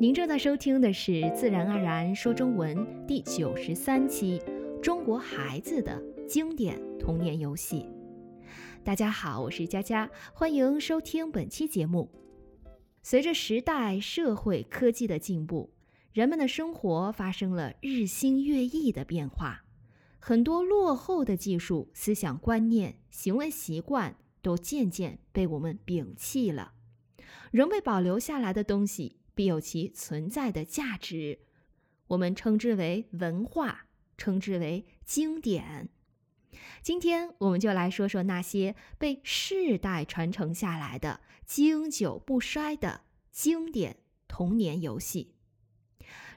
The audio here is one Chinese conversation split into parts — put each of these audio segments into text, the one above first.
您正在收听的是《自然而然说中文》第九十三期《中国孩子的经典童年游戏》。大家好，我是佳佳，欢迎收听本期节目。随着时代、社会、科技的进步，人们的生活发生了日新月异的变化，很多落后的技术、思想观念、行为习惯都渐渐被我们摒弃了。仍被保留下来的东西，必有其存在的价值。我们称之为文化，称之为经典。今天，我们就来说说那些被世代传承下来的、经久不衰的经典童年游戏。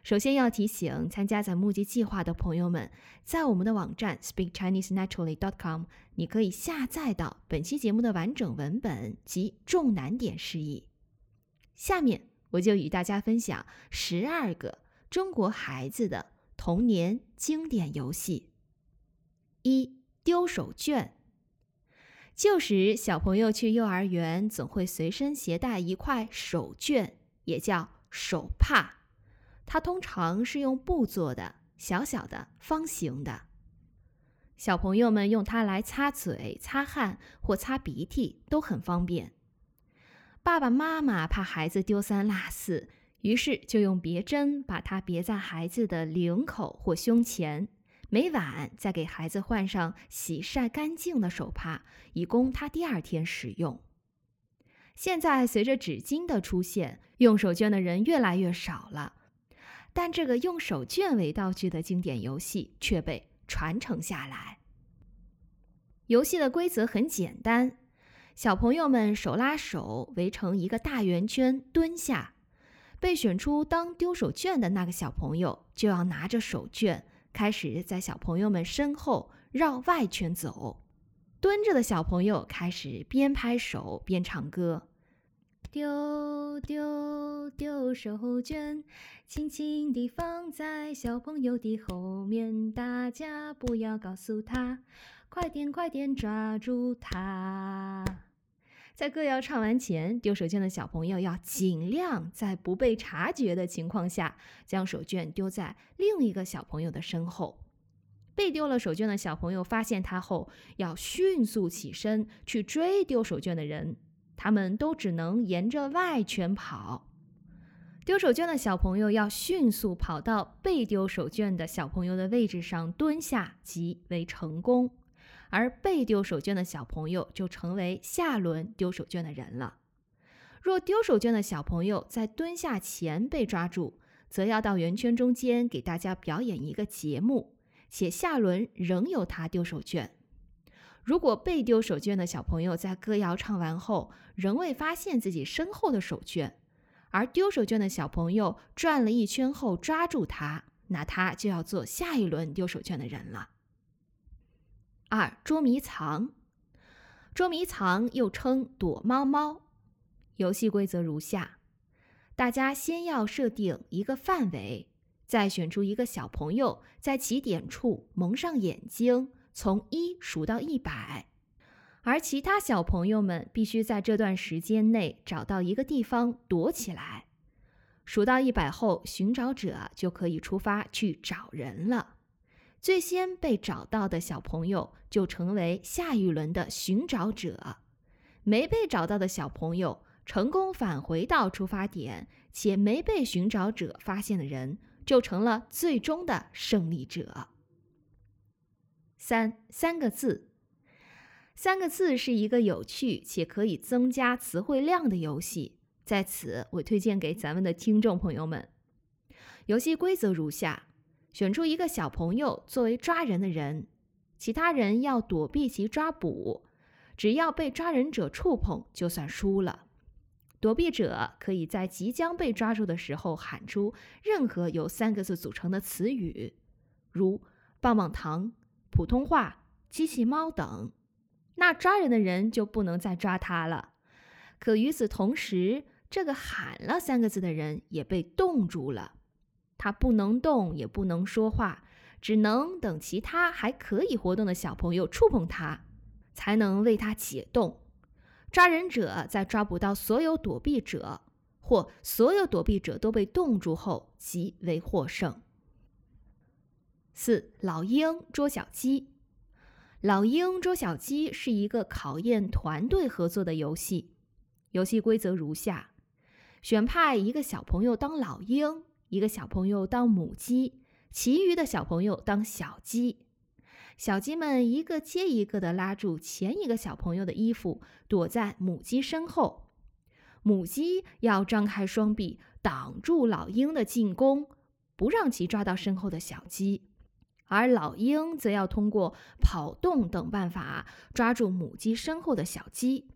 首先要提醒参加咱募集计划的朋友们，在我们的网站 speak chinese naturally dot com，你可以下载到本期节目的完整文本及重难点释义。下面我就与大家分享十二个中国孩子的童年经典游戏。一丢手绢。旧时小朋友去幼儿园总会随身携带一块手绢，也叫手帕。它通常是用布做的，小小的、方形的。小朋友们用它来擦嘴、擦汗或擦鼻涕都很方便。爸爸妈妈怕孩子丢三落四，于是就用别针把它别在孩子的领口或胸前，每晚再给孩子换上洗晒干净的手帕，以供他第二天使用。现在随着纸巾的出现，用手绢的人越来越少了。但这个用手绢为道具的经典游戏却被传承下来。游戏的规则很简单，小朋友们手拉手围成一个大圆圈蹲下，被选出当丢手绢的那个小朋友就要拿着手绢开始在小朋友们身后绕外圈走。蹲着的小朋友开始边拍手边唱歌。丢丢丢手绢，轻轻地放在小朋友的后面，大家不要告诉他，快点快点抓住他。在歌谣唱完前，丢手绢的小朋友要尽量在不被察觉的情况下，将手绢丢在另一个小朋友的身后。被丢了手绢的小朋友发现他后，要迅速起身去追丢手绢的人。他们都只能沿着外圈跑。丢手绢的小朋友要迅速跑到被丢手绢的小朋友的位置上蹲下，即为成功。而被丢手绢的小朋友就成为下轮丢手绢的人了。若丢手绢的小朋友在蹲下前被抓住，则要到圆圈中间给大家表演一个节目，且下轮仍由他丢手绢。如果被丢手绢的小朋友在歌谣唱完后仍未发现自己身后的手绢，而丢手绢的小朋友转了一圈后抓住他，那他就要做下一轮丢手绢的人了。二捉迷藏，捉迷藏又称躲猫猫。游戏规则如下：大家先要设定一个范围，再选出一个小朋友在起点处蒙上眼睛。从一数到一百，而其他小朋友们必须在这段时间内找到一个地方躲起来。数到一百后，寻找者就可以出发去找人了。最先被找到的小朋友就成为下一轮的寻找者。没被找到的小朋友成功返回到出发点，且没被寻找者发现的人就成了最终的胜利者。三三个字，三个字是一个有趣且可以增加词汇量的游戏。在此，我推荐给咱们的听众朋友们。游戏规则如下：选出一个小朋友作为抓人的人，其他人要躲避其抓捕，只要被抓人者触碰，就算输了。躲避者可以在即将被抓住的时候喊出任何由三个字组成的词语，如棒棒糖。普通话、机器猫等，那抓人的人就不能再抓他了。可与此同时，这个喊了三个字的人也被冻住了，他不能动，也不能说话，只能等其他还可以活动的小朋友触碰他，才能为他解冻。抓人者在抓捕到所有躲避者，或所有躲避者都被冻住后即为获胜。四老鹰捉小鸡，老鹰捉小鸡是一个考验团队合作的游戏。游戏规则如下：选派一个小朋友当老鹰，一个小朋友当母鸡，其余的小朋友当小鸡。小鸡们一个接一个地拉住前一个小朋友的衣服，躲在母鸡身后。母鸡要张开双臂挡住老鹰的进攻，不让其抓到身后的小鸡；而老鹰则要通过跑动等办法抓住母鸡身后的小鸡，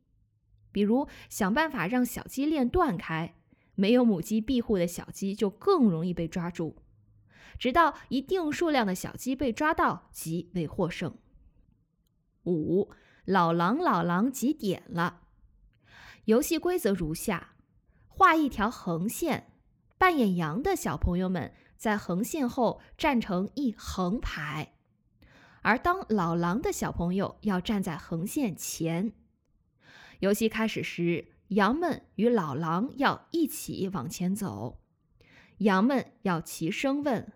比如想办法让小鸡链断开，没有母鸡庇护的小鸡就更容易被抓住。直到一定数量的小鸡被抓到，即为获胜。五老狼老狼几点了？游戏规则如下：画一条横线，扮演羊的小朋友们在横线后站成一横排，而当老狼的小朋友要站在横线前。游戏开始时，羊们与老狼要一起往前走，羊们要齐声问。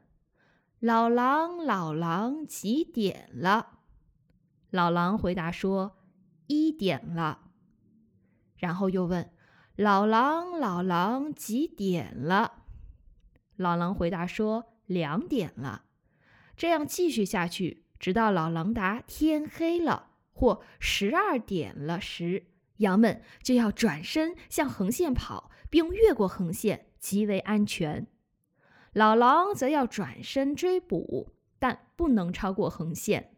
老狼，老狼，几点了？老狼回答说：“一点了。”然后又问：“老狼，老狼，几点了？”老狼回答说：“两点了。”这样继续下去，直到老狼答“天黑了”或“十二点了”时，羊们就要转身向横线跑，并越过横线，极为安全。老狼则要转身追捕，但不能超过横线。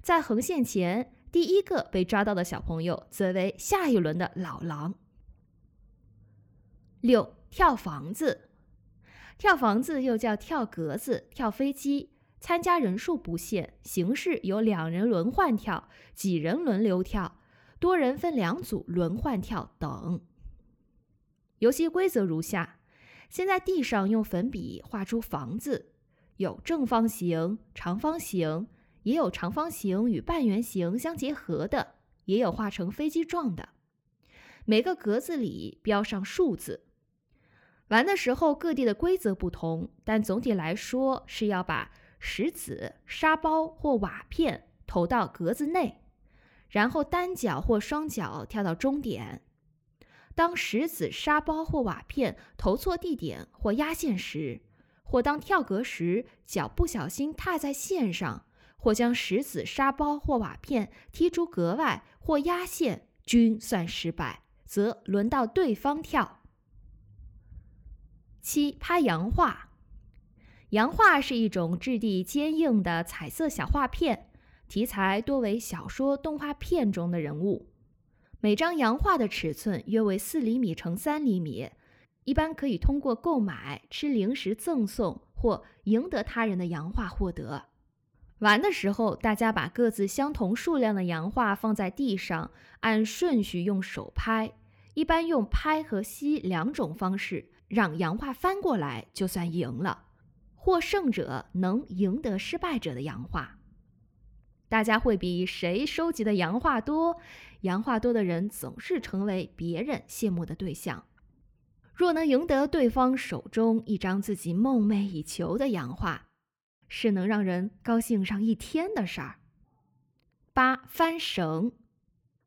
在横线前，第一个被抓到的小朋友则为下一轮的老狼。六跳房子，跳房子又叫跳格子、跳飞机，参加人数不限，形式有两人轮换跳、几人轮流跳、多人分两组轮换跳等。游戏规则如下。先在地上用粉笔画出房子，有正方形、长方形，也有长方形与半圆形相结合的，也有画成飞机状的。每个格子里标上数字。玩的时候各地的规则不同，但总体来说是要把石子、沙包或瓦片投到格子内，然后单脚或双脚跳到终点。当石子、沙包或瓦片投错地点或压线时，或当跳格时脚不小心踏在线上，或将石子、沙包或瓦片踢出格外或压线，均算失败，则轮到对方跳。七拍洋画，洋画是一种质地坚硬的彩色小画片，题材多为小说、动画片中的人物。每张洋画的尺寸约为四厘米乘三厘米，一般可以通过购买、吃零食赠送或赢得他人的洋画获得。玩的时候，大家把各自相同数量的洋画放在地上，按顺序用手拍，一般用拍和吸两种方式，让洋画翻过来就算赢了。获胜者能赢得失败者的洋画。大家会比谁收集的洋画多，洋画多的人总是成为别人羡慕的对象。若能赢得对方手中一张自己梦寐以求的洋画，是能让人高兴上一天的事儿。八翻绳，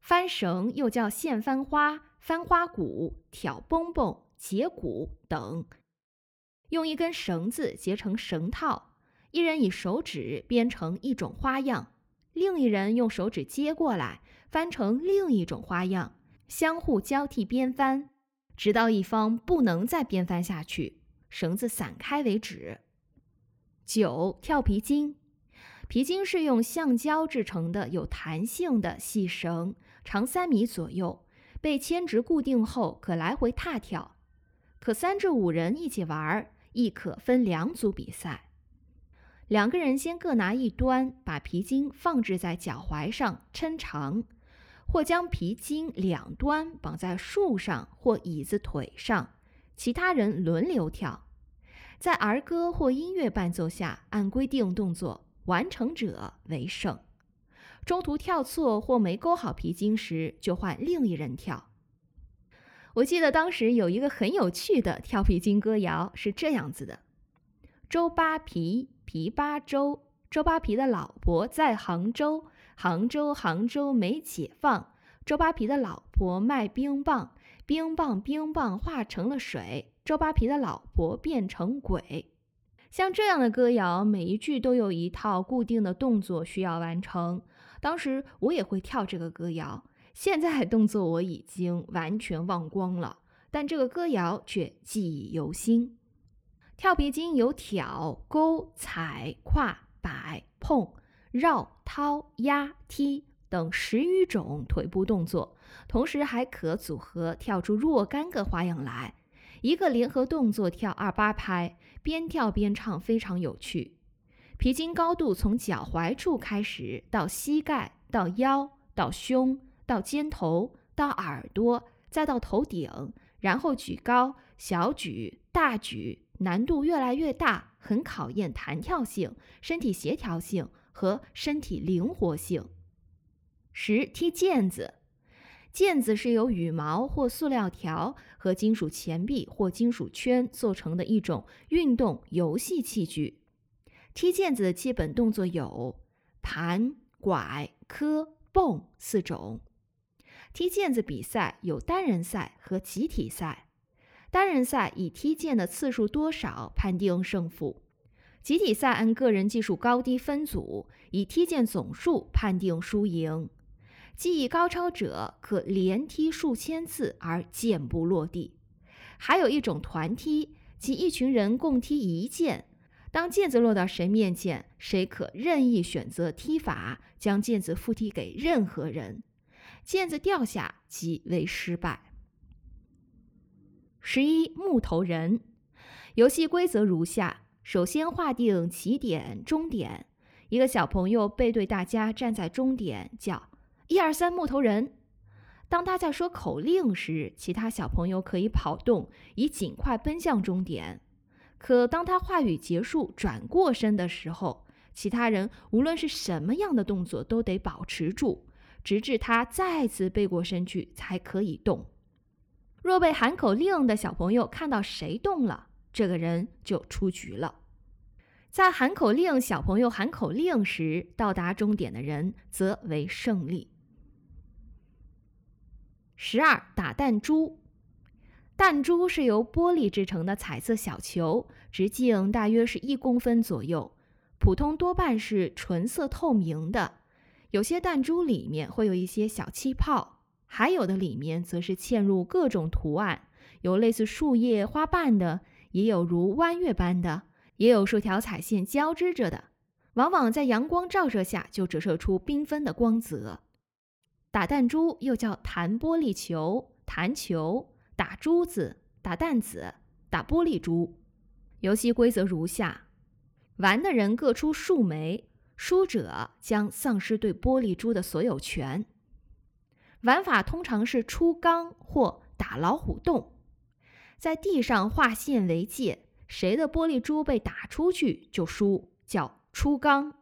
翻绳又叫线翻花、翻花鼓、挑蹦蹦、结鼓等，用一根绳子结成绳套，一人以手指编成一种花样。另一人用手指接过来，翻成另一种花样，相互交替编翻，直到一方不能再编翻下去，绳子散开为止。九跳皮筋，皮筋是用橡胶制成的有弹性的细绳，长三米左右，被牵直固定后可来回踏跳，可三至五人一起玩，亦可分两组比赛。两个人先各拿一端，把皮筋放置在脚踝上抻长，或将皮筋两端绑在树上或椅子腿上，其他人轮流跳，在儿歌或音乐伴奏下按规定动作完成者为胜。中途跳错或没勾好皮筋时，就换另一人跳。我记得当时有一个很有趣的跳皮筋歌谣，是这样子的：周扒皮，皮扒周，周扒皮的老婆在杭州，杭州杭州没解放。周扒皮的老婆卖冰棒，冰棒冰棒化成了水，周扒皮的老婆变成鬼。像这样的歌谣，每一句都有一套固定的动作需要完成。当时我也会跳这个歌谣。现在动作我已经完全忘光了，但这个歌谣却记忆犹新。跳皮筋有挑、勾、踩、跨、摆、碰、绕、掏、压、踢等十余种腿部动作，同时还可组合跳出若干个花样来。一个联合动作跳二八拍，边跳边唱，非常有趣。皮筋高度从脚踝处开始，到膝盖，到腰，到胸。到肩头，到耳朵，再到头顶，然后举高、小举、大举，难度越来越大，很考验弹跳性、身体协调性和身体灵活性。十踢毽子，毽子是由羽毛或塑料条和金属钱币或金属圈做成的一种运动游戏器具。踢毽子的基本动作有盘、拐、磕、蹦四种。踢毽子比赛有单人赛和集体赛，单人赛以踢毽的次数多少判定胜负，集体赛按个人技术高低分组，以踢毽总数判定输赢。技艺高超者可连踢数千次而毽不落地。还有一种团踢，即一群人共踢一毽，当毽子落到谁面前，谁可任意选择踢法，将毽子复踢给任何人。毽子掉下即为失败。十一木头人，游戏规则如下：首先划定起点、终点。一个小朋友背对大家站在终点，叫“一二三木头人”。当他在说口令时，其他小朋友可以跑动，以尽快奔向终点。可当他话语结束、转过身的时候，其他人无论是什么样的动作都得保持住。直至他再次背过身去才可以动。若被喊口令的小朋友看到谁动了，这个人就出局了。在喊口令小朋友喊口令时到达终点的人则为胜利。十二打弹珠，弹珠是由玻璃制成的彩色小球，直径大约是一公分左右，普通多半是纯色透明的。有些弹珠里面会有一些小气泡，还有的里面则是嵌入各种图案，有类似树叶、花瓣的，也有如弯月般的，也有数条彩线交织着的。往往在阳光照射下就折射出缤纷的光泽。打弹珠又叫弹玻璃球、弹球、打珠子、打弹子、打玻璃珠。游戏规则如下：玩的人各出数枚。输者将丧失对玻璃珠的所有权。玩法通常是出缸或打老虎洞，在地上画线为界，谁的玻璃珠被打出去就输，叫出缸；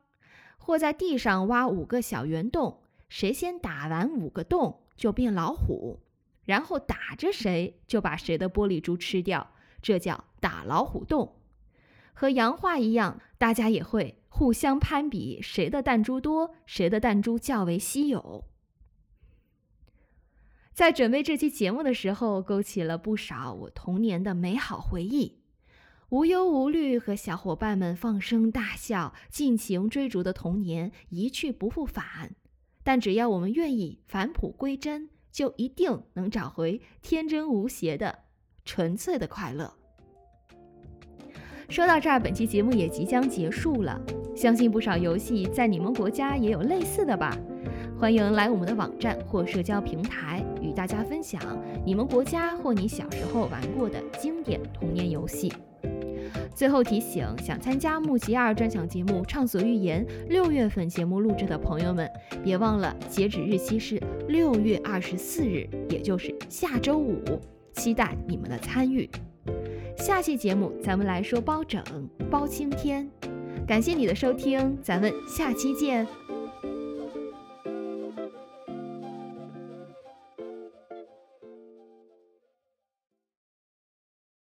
或在地上挖五个小圆洞，谁先打完五个洞就变老虎，然后打着谁就把谁的玻璃珠吃掉，这叫打老虎洞。和洋画一样，大家也会。互相攀比，谁的弹珠多，谁的弹珠较为稀有。在准备这期节目的时候，勾起了不少我童年的美好回忆，无忧无虑，和小伙伴们放声大笑，尽情追逐的童年一去不复返。但只要我们愿意返璞归真，就一定能找回天真无邪的纯粹的快乐。说到这儿，本期节目也即将结束了。相信不少游戏在你们国家也有类似的吧？欢迎来我们的网站或社交平台，与大家分享你们国家或你小时候玩过的经典童年游戏。最后提醒，想参加木吉二专享节目《畅所欲言》六月份节目录制的朋友们，别忘了截止日期是六月二十四日，也就是下周五。期待你们的参与。下期节目咱们来说包拯、包青天。感谢你的收听，咱们下期见。